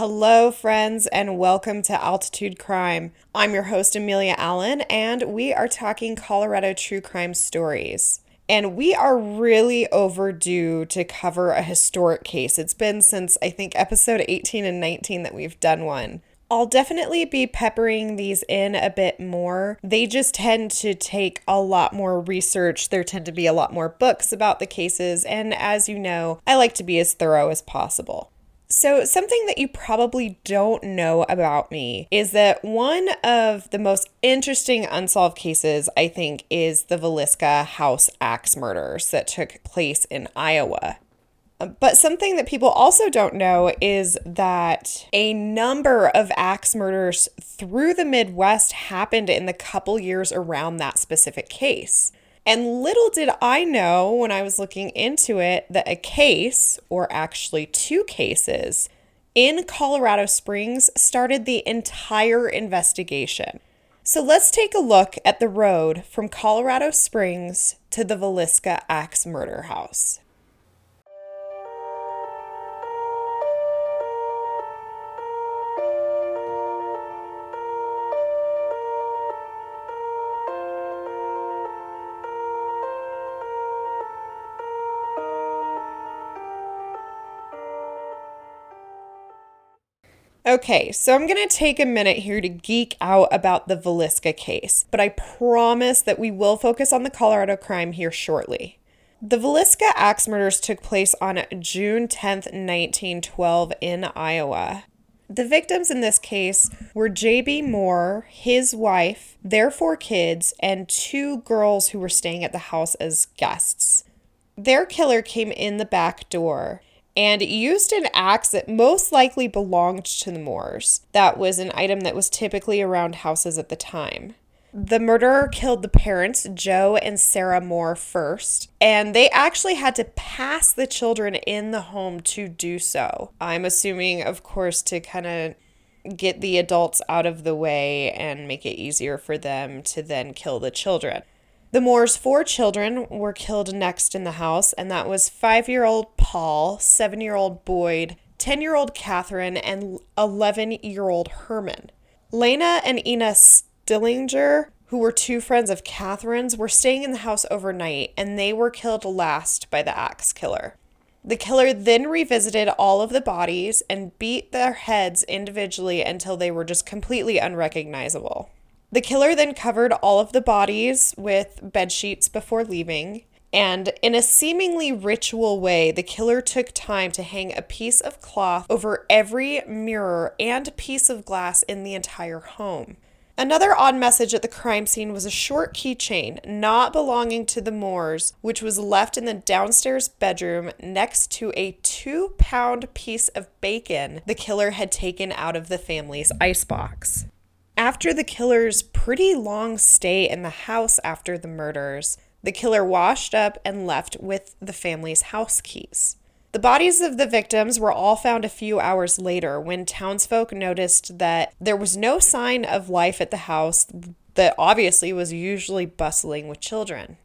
Hello, friends, and welcome to Altitude Crime. I'm your host, Amelia Allen, and we are talking Colorado true crime stories. And we are really overdue to cover a historic case. It's been since I think episode 18 and 19 that we've done one. I'll definitely be peppering these in a bit more. They just tend to take a lot more research. There tend to be a lot more books about the cases, and as you know, I like to be as thorough as possible. So, something that you probably don't know about me is that one of the most interesting unsolved cases, I think, is the Villisca House axe murders that took place in Iowa. But something that people also don't know is that a number of axe murders through the Midwest happened in the couple years around that specific case. And little did I know when I was looking into it that a case, or actually two cases, in Colorado Springs started the entire investigation. So let's take a look at the road from Colorado Springs to the Villisca Axe Murder House. Okay, so I'm going to take a minute here to geek out about the Villisca case, but I promise that we will focus on the Colorado crime here shortly. The Villisca axe murders took place on June 10th, 1912, in Iowa. The victims in this case were J.B. Moore, his wife, their four kids, and two girls who were staying at the house as guests. Their killer came in the back door and used an axe that most likely belonged to the Moores. That was an item that was typically around houses at the time. The murderer killed the parents, Joe and Sarah Moore, first, and they actually had to pass the children in the home to do so. I'm assuming, of course, to kind of get the adults out of the way and make it easier for them to then kill the children. The Moores' four children were killed next in the house, and that was five year old Paul, seven year old Boyd, 10 year old Catherine, and 11 year old Herman. Lena and Ina Stillinger, who were two friends of Catherine's, were staying in the house overnight, and they were killed last by the axe killer. The killer then revisited all of the bodies and beat their heads individually until they were just completely unrecognizable. The killer then covered all of the bodies with bed sheets before leaving. And in a seemingly ritual way, the killer took time to hang a piece of cloth over every mirror and piece of glass in the entire home. Another odd message at the crime scene was a short keychain not belonging to the Moores, which was left in the downstairs bedroom next to a two pound piece of bacon the killer had taken out of the family's icebox. After the killer's pretty long stay in the house after the murders, the killer washed up and left with the family's house keys. The bodies of the victims were all found a few hours later when townsfolk noticed that there was no sign of life at the house that obviously was usually bustling with children.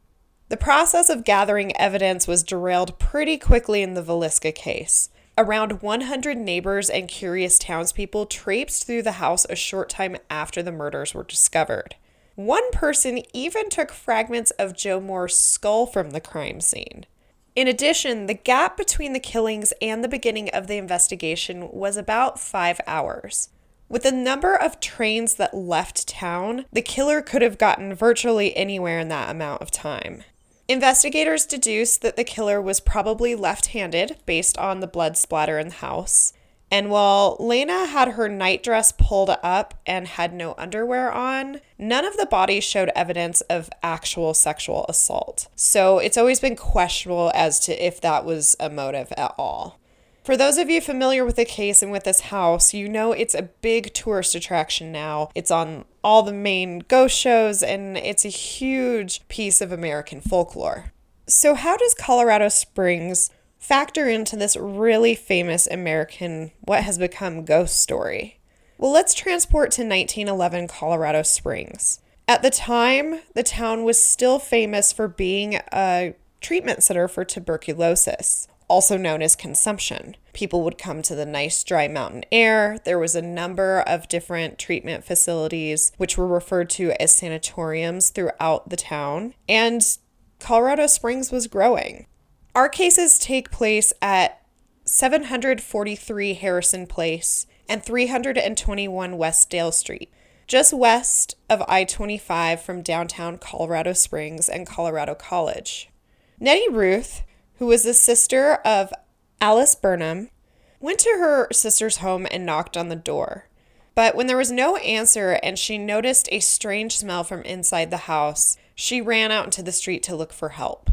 The process of gathering evidence was derailed pretty quickly in the Villisca case. Around 100 neighbors and curious townspeople traipsed through the house a short time after the murders were discovered. One person even took fragments of Joe Moore's skull from the crime scene. In addition, the gap between the killings and the beginning of the investigation was about five hours. With the number of trains that left town, the killer could have gotten virtually anywhere in that amount of time. Investigators deduced that the killer was probably left handed based on the blood splatter in the house. And while Lena had her nightdress pulled up and had no underwear on, none of the bodies showed evidence of actual sexual assault. So it's always been questionable as to if that was a motive at all. For those of you familiar with the case and with this house, you know it's a big tourist attraction now. It's on all the main ghost shows and it's a huge piece of American folklore. So, how does Colorado Springs factor into this really famous American, what has become ghost story? Well, let's transport to 1911 Colorado Springs. At the time, the town was still famous for being a treatment center for tuberculosis. Also known as consumption. People would come to the nice dry mountain air. There was a number of different treatment facilities, which were referred to as sanatoriums throughout the town. And Colorado Springs was growing. Our cases take place at 743 Harrison Place and 321 West Dale Street, just west of I 25 from downtown Colorado Springs and Colorado College. Nettie Ruth, who was the sister of Alice Burnham, went to her sister's home and knocked on the door. But when there was no answer and she noticed a strange smell from inside the house, she ran out into the street to look for help.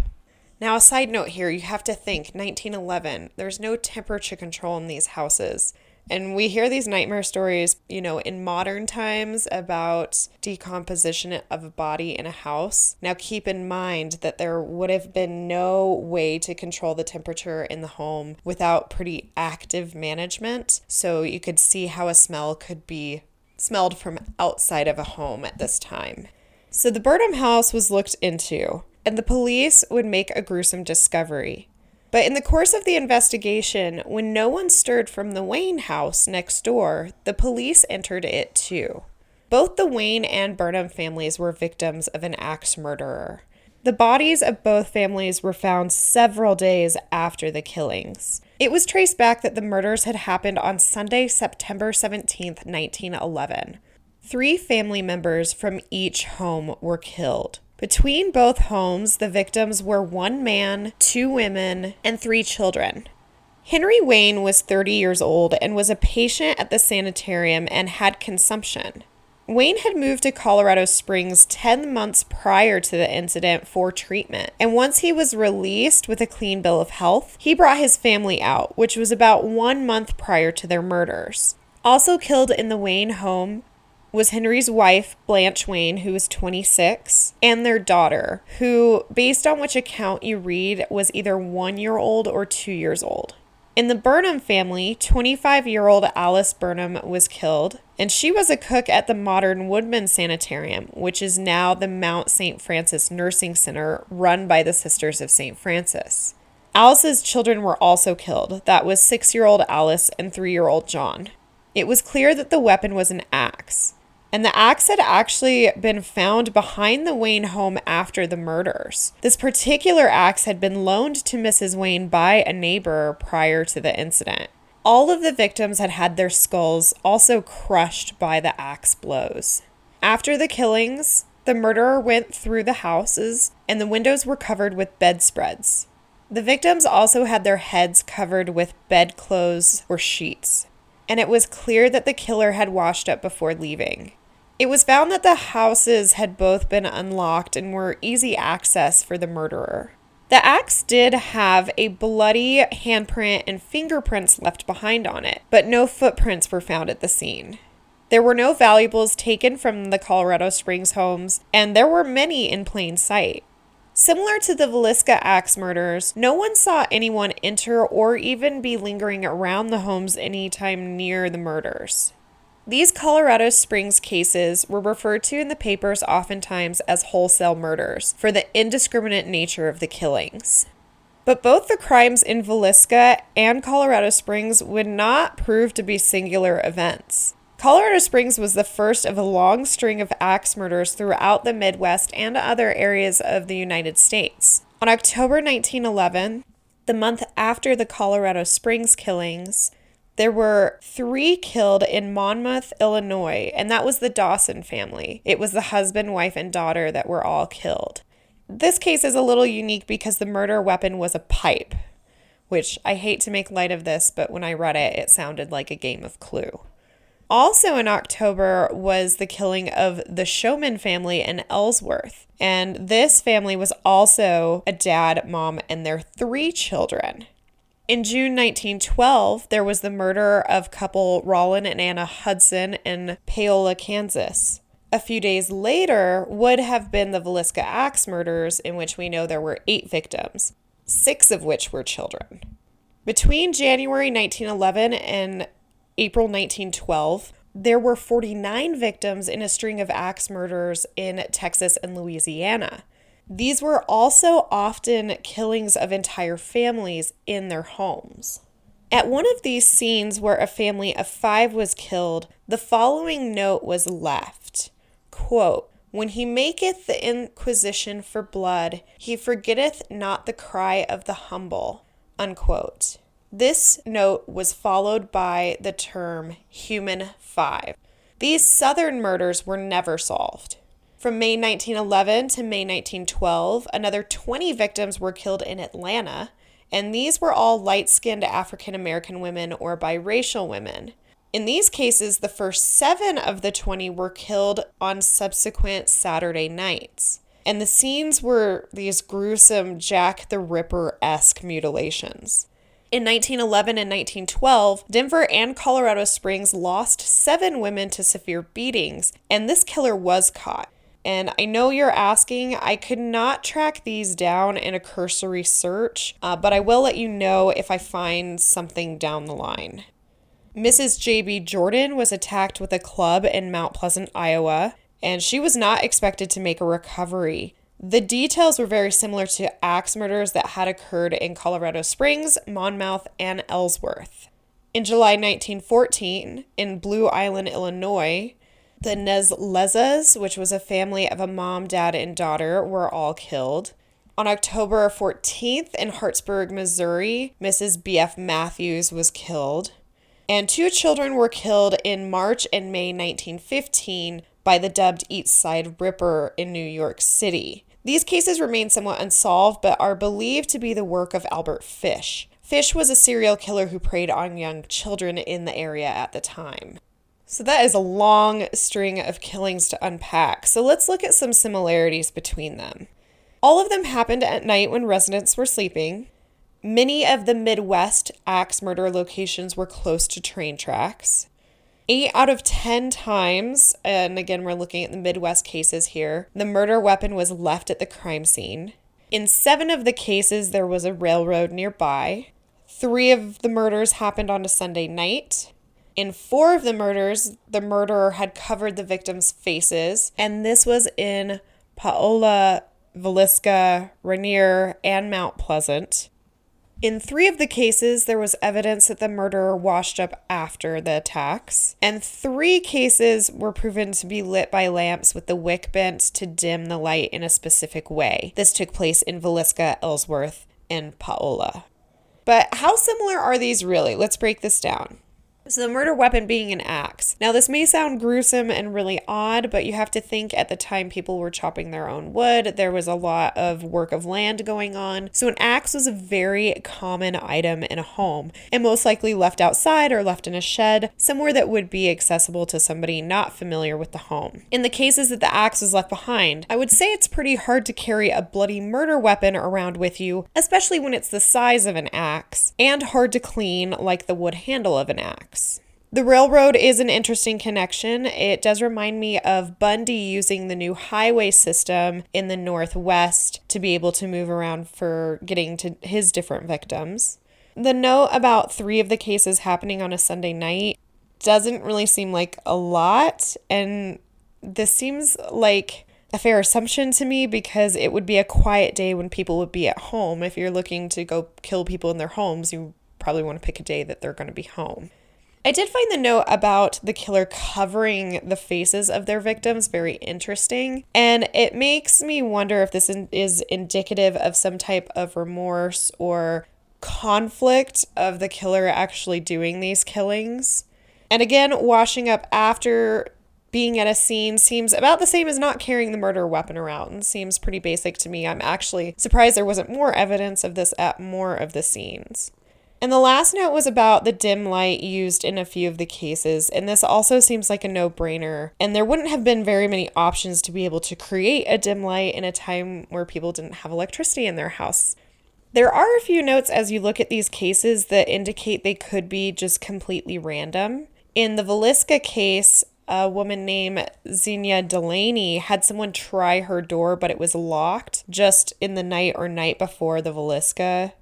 Now, a side note here you have to think 1911, there's no temperature control in these houses. And we hear these nightmare stories, you know, in modern times about decomposition of a body in a house. Now, keep in mind that there would have been no way to control the temperature in the home without pretty active management. So you could see how a smell could be smelled from outside of a home at this time. So the Burnham house was looked into, and the police would make a gruesome discovery. But in the course of the investigation, when no one stirred from the Wayne house next door, the police entered it too. Both the Wayne and Burnham families were victims of an axe murderer. The bodies of both families were found several days after the killings. It was traced back that the murders had happened on Sunday, September 17, 1911. Three family members from each home were killed. Between both homes, the victims were one man, two women, and three children. Henry Wayne was 30 years old and was a patient at the sanitarium and had consumption. Wayne had moved to Colorado Springs 10 months prior to the incident for treatment, and once he was released with a clean bill of health, he brought his family out, which was about one month prior to their murders. Also killed in the Wayne home was Henry's wife, Blanche Wayne, who was 26, and their daughter, who, based on which account you read, was either one year old or two years old. In the Burnham family, 25 year old Alice Burnham was killed, and she was a cook at the modern Woodmen Sanitarium, which is now the Mount St. Francis Nursing Center run by the Sisters of St. Francis. Alice's children were also killed. That was six year old Alice and three year old John. It was clear that the weapon was an axe and the axe had actually been found behind the Wayne home after the murders. This particular axe had been loaned to Mrs. Wayne by a neighbor prior to the incident. All of the victims had had their skulls also crushed by the axe blows. After the killings, the murderer went through the houses and the windows were covered with bedspreads. The victims also had their heads covered with bedclothes or sheets, and it was clear that the killer had washed up before leaving. It was found that the houses had both been unlocked and were easy access for the murderer. The axe did have a bloody handprint and fingerprints left behind on it, but no footprints were found at the scene. There were no valuables taken from the Colorado Springs homes, and there were many in plain sight. Similar to the Villisca axe murders, no one saw anyone enter or even be lingering around the homes anytime near the murders. These Colorado Springs cases were referred to in the papers oftentimes as wholesale murders for the indiscriminate nature of the killings. But both the crimes in Villisca and Colorado Springs would not prove to be singular events. Colorado Springs was the first of a long string of axe murders throughout the Midwest and other areas of the United States. On October 1911, the month after the Colorado Springs killings, there were three killed in Monmouth, Illinois, and that was the Dawson family. It was the husband, wife, and daughter that were all killed. This case is a little unique because the murder weapon was a pipe, which I hate to make light of this, but when I read it, it sounded like a game of clue. Also in October was the killing of the Showman family in Ellsworth. And this family was also a dad, mom, and their three children. In June 1912, there was the murder of couple Rollin and Anna Hudson in Paola, Kansas. A few days later would have been the Villisca Axe murders, in which we know there were eight victims, six of which were children. Between January 1911 and April 1912, there were 49 victims in a string of axe murders in Texas and Louisiana. These were also often killings of entire families in their homes. At one of these scenes where a family of five was killed, the following note was left quote, When he maketh the inquisition for blood, he forgetteth not the cry of the humble. Unquote. This note was followed by the term human five. These southern murders were never solved. From May 1911 to May 1912, another 20 victims were killed in Atlanta, and these were all light skinned African American women or biracial women. In these cases, the first seven of the 20 were killed on subsequent Saturday nights. And the scenes were these gruesome Jack the Ripper esque mutilations. In 1911 and 1912, Denver and Colorado Springs lost seven women to severe beatings, and this killer was caught. And I know you're asking, I could not track these down in a cursory search, uh, but I will let you know if I find something down the line. Mrs. J.B. Jordan was attacked with a club in Mount Pleasant, Iowa, and she was not expected to make a recovery. The details were very similar to axe murders that had occurred in Colorado Springs, Monmouth, and Ellsworth. In July 1914, in Blue Island, Illinois, the Nezlezas, which was a family of a mom, dad, and daughter, were all killed. On October 14th in Hartsburg, Missouri, Mrs. B.F. Matthews was killed. And two children were killed in March and May 1915 by the dubbed East Side Ripper in New York City. These cases remain somewhat unsolved, but are believed to be the work of Albert Fish. Fish was a serial killer who preyed on young children in the area at the time. So that is a long string of killings to unpack. So let's look at some similarities between them. All of them happened at night when residents were sleeping. Many of the Midwest axe murder locations were close to train tracks. Eight out of 10 times, and again, we're looking at the Midwest cases here, the murder weapon was left at the crime scene. In seven of the cases, there was a railroad nearby. Three of the murders happened on a Sunday night. In four of the murders, the murderer had covered the victims' faces, and this was in Paola, Villisca, Rainier, and Mount Pleasant. In three of the cases, there was evidence that the murderer washed up after the attacks, and three cases were proven to be lit by lamps with the wick bent to dim the light in a specific way. This took place in Villisca, Ellsworth, and Paola. But how similar are these really? Let's break this down. So, the murder weapon being an axe. Now, this may sound gruesome and really odd, but you have to think at the time people were chopping their own wood. There was a lot of work of land going on. So, an axe was a very common item in a home and most likely left outside or left in a shed, somewhere that would be accessible to somebody not familiar with the home. In the cases that the axe was left behind, I would say it's pretty hard to carry a bloody murder weapon around with you, especially when it's the size of an axe, and hard to clean like the wood handle of an axe. The railroad is an interesting connection. It does remind me of Bundy using the new highway system in the Northwest to be able to move around for getting to his different victims. The note about three of the cases happening on a Sunday night doesn't really seem like a lot, and this seems like a fair assumption to me because it would be a quiet day when people would be at home. If you're looking to go kill people in their homes, you probably want to pick a day that they're going to be home. I did find the note about the killer covering the faces of their victims very interesting, and it makes me wonder if this is indicative of some type of remorse or conflict of the killer actually doing these killings. And again, washing up after being at a scene seems about the same as not carrying the murder weapon around. Seems pretty basic to me. I'm actually surprised there wasn't more evidence of this at more of the scenes. And the last note was about the dim light used in a few of the cases, and this also seems like a no brainer. And there wouldn't have been very many options to be able to create a dim light in a time where people didn't have electricity in their house. There are a few notes as you look at these cases that indicate they could be just completely random. In the Villisca case, a woman named Xenia Delaney had someone try her door, but it was locked just in the night or night before the Villisca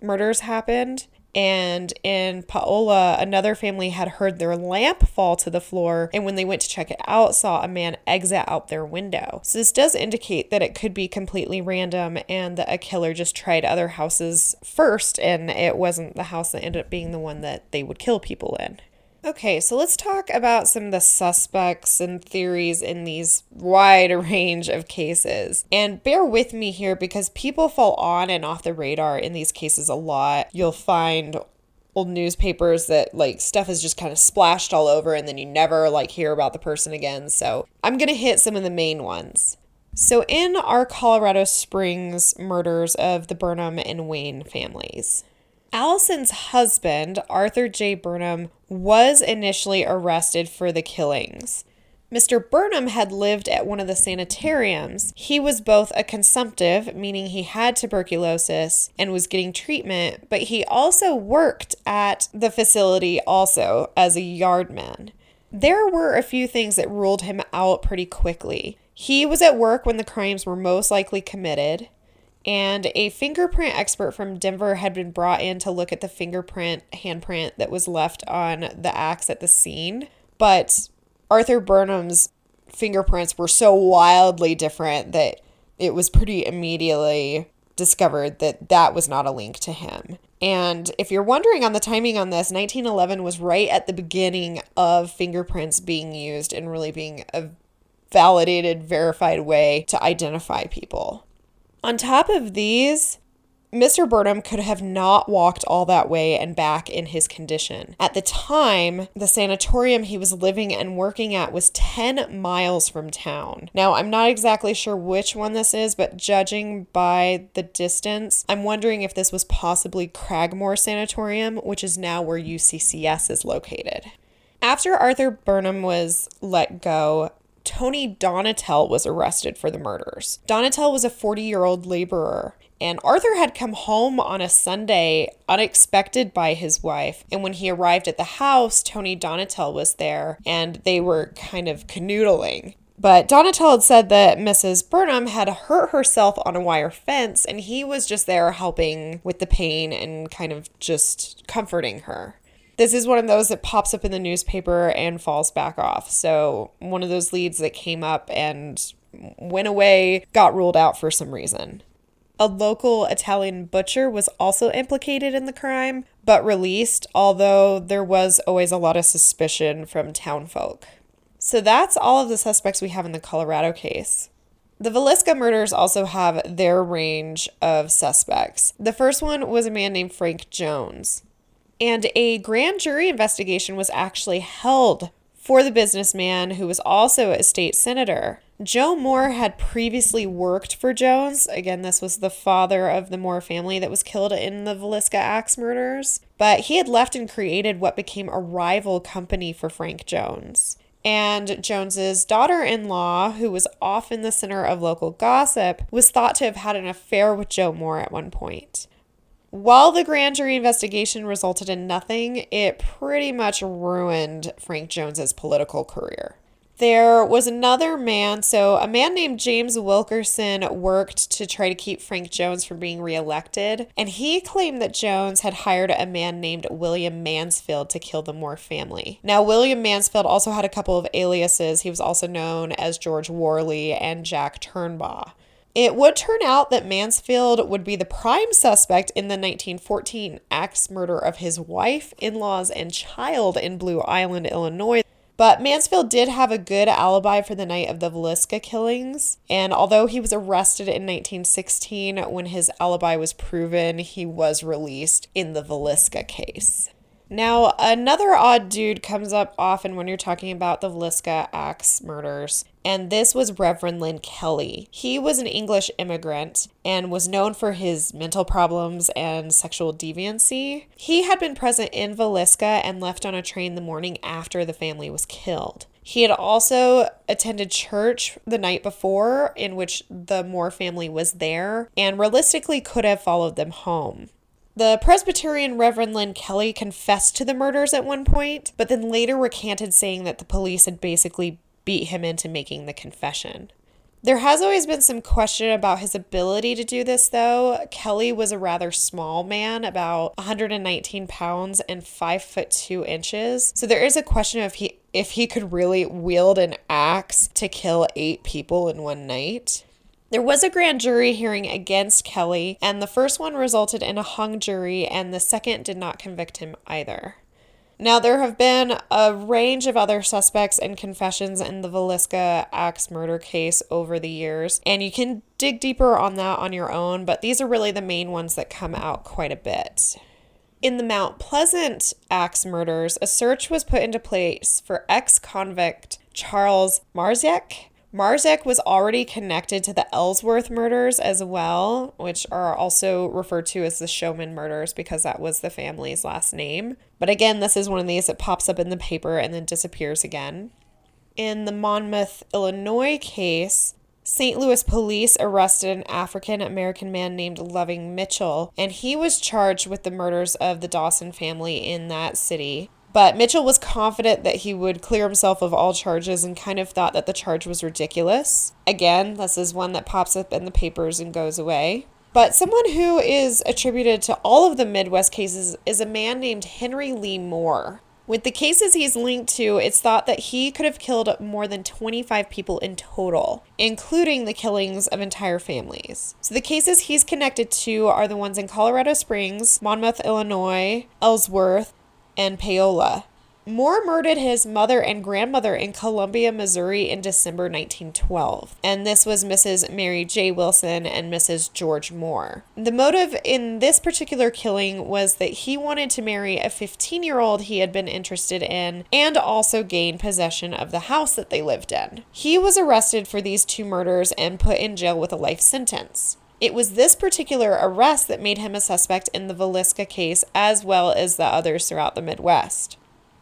murders happened. And in Paola, another family had heard their lamp fall to the floor, and when they went to check it out, saw a man exit out their window. So, this does indicate that it could be completely random and that a killer just tried other houses first, and it wasn't the house that ended up being the one that they would kill people in. Okay, so let's talk about some of the suspects and theories in these wide range of cases. And bear with me here because people fall on and off the radar in these cases a lot. You'll find old newspapers that like stuff is just kind of splashed all over and then you never like hear about the person again. So, I'm going to hit some of the main ones. So, in our Colorado Springs murders of the Burnham and Wayne families, Alice's husband, Arthur J. Burnham, was initially arrested for the killings. Mr. Burnham had lived at one of the sanitariums. He was both a consumptive, meaning he had tuberculosis and was getting treatment, but he also worked at the facility also as a yardman. There were a few things that ruled him out pretty quickly. He was at work when the crimes were most likely committed and a fingerprint expert from Denver had been brought in to look at the fingerprint handprint that was left on the axe at the scene. But Arthur Burnham's fingerprints were so wildly different that it was pretty immediately discovered that that was not a link to him. And if you're wondering on the timing on this, 1911 was right at the beginning of fingerprints being used and really being a validated, verified way to identify people. On top of these, Mr. Burnham could have not walked all that way and back in his condition. At the time, the sanatorium he was living and working at was 10 miles from town. Now, I'm not exactly sure which one this is, but judging by the distance, I'm wondering if this was possibly Cragmor Sanatorium, which is now where UCCS is located. After Arthur Burnham was let go, Tony Donatel was arrested for the murders. Donatel was a 40 year old laborer, and Arthur had come home on a Sunday unexpected by his wife. And when he arrived at the house, Tony Donatel was there, and they were kind of canoodling. But Donatel had said that Mrs. Burnham had hurt herself on a wire fence, and he was just there helping with the pain and kind of just comforting her. This is one of those that pops up in the newspaper and falls back off. So, one of those leads that came up and went away got ruled out for some reason. A local Italian butcher was also implicated in the crime, but released, although there was always a lot of suspicion from townfolk. So that's all of the suspects we have in the Colorado case. The Villisca murders also have their range of suspects. The first one was a man named Frank Jones. And a grand jury investigation was actually held for the businessman who was also a state senator. Joe Moore had previously worked for Jones. Again, this was the father of the Moore family that was killed in the Villisca Axe murders. But he had left and created what became a rival company for Frank Jones. And Jones's daughter-in-law, who was often the center of local gossip, was thought to have had an affair with Joe Moore at one point. While the grand jury investigation resulted in nothing, it pretty much ruined Frank Jones's political career. There was another man, so a man named James Wilkerson worked to try to keep Frank Jones from being reelected, and he claimed that Jones had hired a man named William Mansfield to kill the Moore family. Now, William Mansfield also had a couple of aliases. He was also known as George Worley and Jack Turnbaugh. It would turn out that Mansfield would be the prime suspect in the 1914 axe murder of his wife, in laws, and child in Blue Island, Illinois. But Mansfield did have a good alibi for the night of the Villisca killings, and although he was arrested in 1916 when his alibi was proven, he was released in the Villisca case. Now, another odd dude comes up often when you're talking about the Villisca axe murders, and this was Reverend Lynn Kelly. He was an English immigrant and was known for his mental problems and sexual deviancy. He had been present in Villisca and left on a train the morning after the family was killed. He had also attended church the night before, in which the Moore family was there, and realistically could have followed them home. The Presbyterian Reverend Lynn Kelly confessed to the murders at one point, but then later recanted saying that the police had basically beat him into making the confession. There has always been some question about his ability to do this, though. Kelly was a rather small man, about 119 pounds and 5 foot 2 inches. So there is a question of he if he could really wield an axe to kill eight people in one night. There was a grand jury hearing against Kelly, and the first one resulted in a hung jury, and the second did not convict him either. Now, there have been a range of other suspects and confessions in the Villisca axe murder case over the years, and you can dig deeper on that on your own, but these are really the main ones that come out quite a bit. In the Mount Pleasant axe murders, a search was put into place for ex convict Charles Marziek Marzek was already connected to the Ellsworth murders as well, which are also referred to as the Showman murders because that was the family's last name. But again, this is one of these that pops up in the paper and then disappears again. In the Monmouth, Illinois case, St. Louis police arrested an African American man named Loving Mitchell, and he was charged with the murders of the Dawson family in that city. But Mitchell was confident that he would clear himself of all charges and kind of thought that the charge was ridiculous. Again, this is one that pops up in the papers and goes away. But someone who is attributed to all of the Midwest cases is a man named Henry Lee Moore. With the cases he's linked to, it's thought that he could have killed more than 25 people in total, including the killings of entire families. So the cases he's connected to are the ones in Colorado Springs, Monmouth, Illinois, Ellsworth, and Paola. Moore murdered his mother and grandmother in Columbia, Missouri in December 1912. And this was Mrs. Mary J. Wilson and Mrs. George Moore. The motive in this particular killing was that he wanted to marry a 15 year old he had been interested in and also gain possession of the house that they lived in. He was arrested for these two murders and put in jail with a life sentence. It was this particular arrest that made him a suspect in the Villisca case as well as the others throughout the Midwest.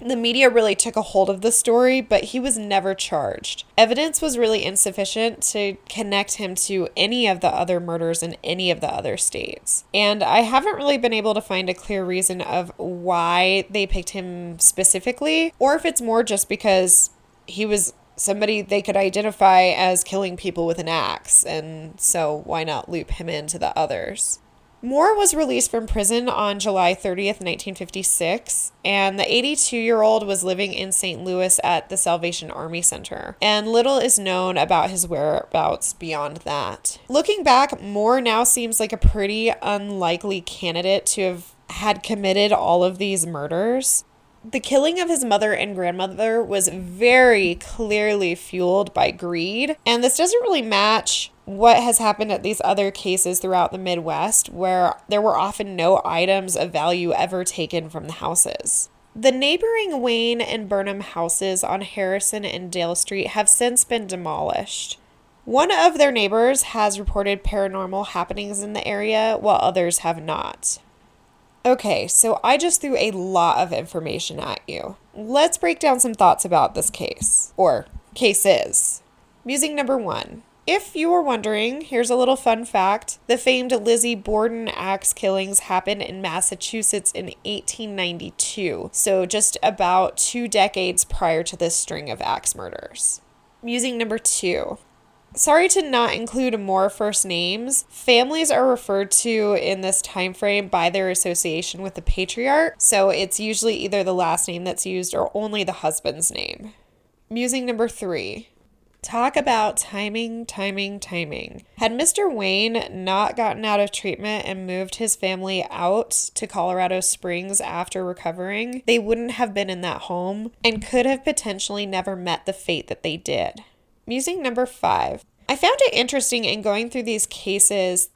The media really took a hold of the story, but he was never charged. Evidence was really insufficient to connect him to any of the other murders in any of the other states. And I haven't really been able to find a clear reason of why they picked him specifically, or if it's more just because he was somebody they could identify as killing people with an axe, and so why not loop him into the others? Moore was released from prison on July 30th, 1956, and the 82 year old was living in St. Louis at the Salvation Army Center, and little is known about his whereabouts beyond that. Looking back, Moore now seems like a pretty unlikely candidate to have had committed all of these murders. The killing of his mother and grandmother was very clearly fueled by greed, and this doesn't really match what has happened at these other cases throughout the Midwest, where there were often no items of value ever taken from the houses. The neighboring Wayne and Burnham houses on Harrison and Dale Street have since been demolished. One of their neighbors has reported paranormal happenings in the area, while others have not. Okay, so I just threw a lot of information at you. Let's break down some thoughts about this case, or cases. Musing number one. If you were wondering, here's a little fun fact. The famed Lizzie Borden axe killings happened in Massachusetts in 1892, so just about two decades prior to this string of axe murders. Musing number two. Sorry to not include more first names. Families are referred to in this time frame by their association with the patriarch, so it's usually either the last name that's used or only the husband's name. Musing number 3. Talk about timing, timing, timing. Had Mr. Wayne not gotten out of treatment and moved his family out to Colorado Springs after recovering, they wouldn't have been in that home and could have potentially never met the fate that they did. Musing number five. I found it interesting in going through these cases.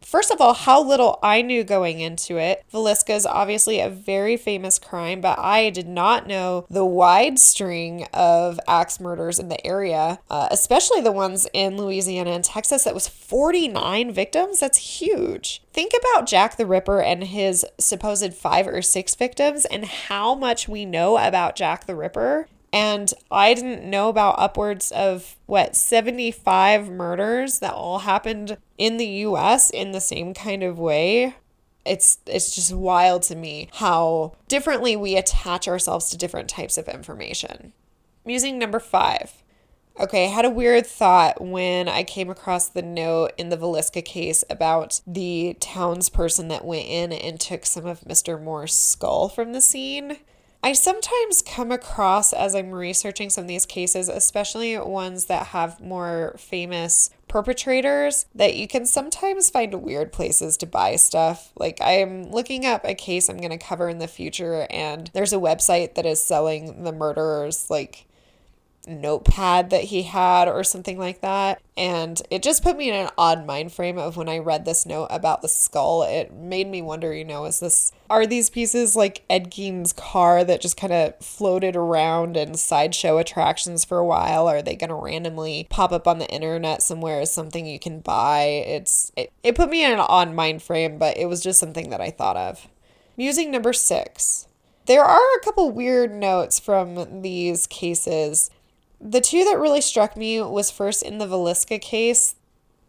First of all, how little I knew going into it. Villisca is obviously a very famous crime, but I did not know the wide string of axe murders in the area, uh, especially the ones in Louisiana and Texas. That was 49 victims. That's huge. Think about Jack the Ripper and his supposed five or six victims and how much we know about Jack the Ripper. And I didn't know about upwards of what 75 murders that all happened in the US in the same kind of way. It's it's just wild to me how differently we attach ourselves to different types of information. Musing number 5. Okay, I had a weird thought when I came across the note in the Villisca case about the townsperson that went in and took some of Mr. Moore's skull from the scene. I sometimes come across as I'm researching some of these cases, especially ones that have more famous perpetrators, that you can sometimes find weird places to buy stuff. Like, I'm looking up a case I'm going to cover in the future, and there's a website that is selling the murderers, like, notepad that he had or something like that. And it just put me in an odd mind frame of when I read this note about the skull. It made me wonder, you know, is this are these pieces like Ed Gein's car that just kind of floated around in sideshow attractions for a while? Are they going to randomly pop up on the internet somewhere as something you can buy? It's it, it put me in an odd mind frame, but it was just something that I thought of. Musing number six. There are a couple weird notes from these cases the two that really struck me was first in the Villisca case,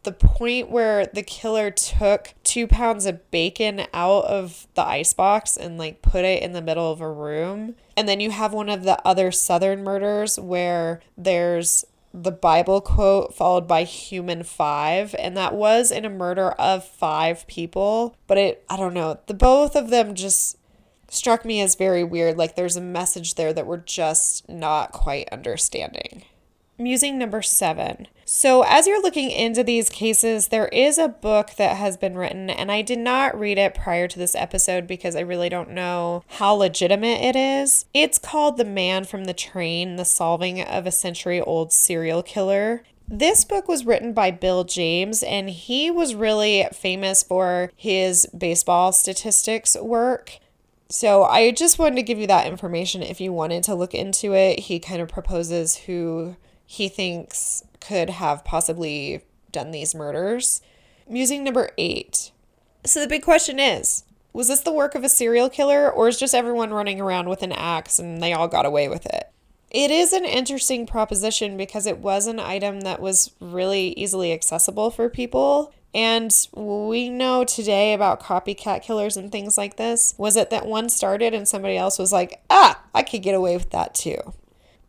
the point where the killer took two pounds of bacon out of the icebox and like put it in the middle of a room. And then you have one of the other southern murders where there's the Bible quote followed by human five, and that was in a murder of five people. But it, I don't know, the both of them just struck me as very weird. Like there's a message there that we're just not quite understanding. Musing number seven. So, as you're looking into these cases, there is a book that has been written, and I did not read it prior to this episode because I really don't know how legitimate it is. It's called The Man from the Train The Solving of a Century Old Serial Killer. This book was written by Bill James, and he was really famous for his baseball statistics work. So I just wanted to give you that information if you wanted to look into it. He kind of proposes who he thinks could have possibly done these murders. Musing number eight. So the big question is was this the work of a serial killer, or is just everyone running around with an axe and they all got away with it? It is an interesting proposition because it was an item that was really easily accessible for people. And we know today about copycat killers and things like this. Was it that one started and somebody else was like, ah, I could get away with that too?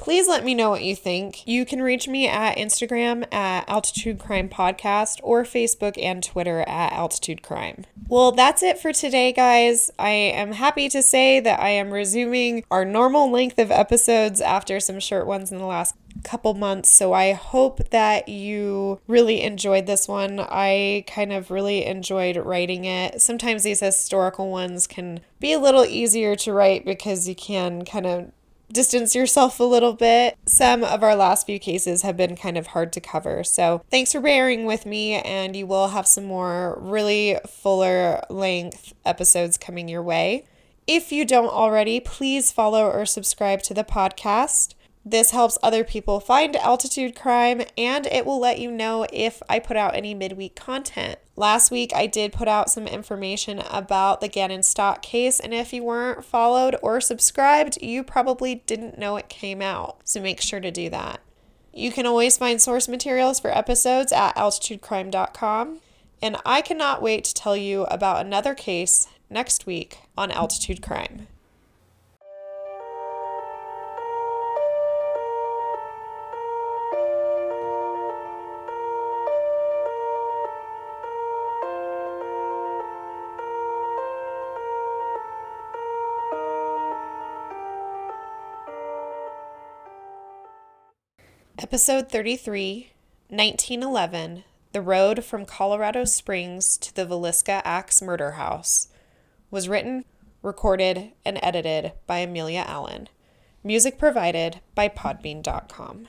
Please let me know what you think. You can reach me at Instagram at Altitude Crime Podcast or Facebook and Twitter at Altitude Crime. Well, that's it for today, guys. I am happy to say that I am resuming our normal length of episodes after some short ones in the last couple months. So I hope that you really enjoyed this one. I kind of really enjoyed writing it. Sometimes these historical ones can be a little easier to write because you can kind of distance yourself a little bit. Some of our last few cases have been kind of hard to cover. So thanks for bearing with me, and you will have some more really fuller length episodes coming your way. If you don't already, please follow or subscribe to the podcast. This helps other people find altitude crime and it will let you know if I put out any midweek content. Last week, I did put out some information about the Gannon Stauch case, and if you weren't followed or subscribed, you probably didn't know it came out. So make sure to do that. You can always find source materials for episodes at altitudecrime.com. And I cannot wait to tell you about another case next week on Altitude Crime. Episode 33, 1911 The Road from Colorado Springs to the Villisca Axe Murder House was written, recorded, and edited by Amelia Allen. Music provided by Podbean.com.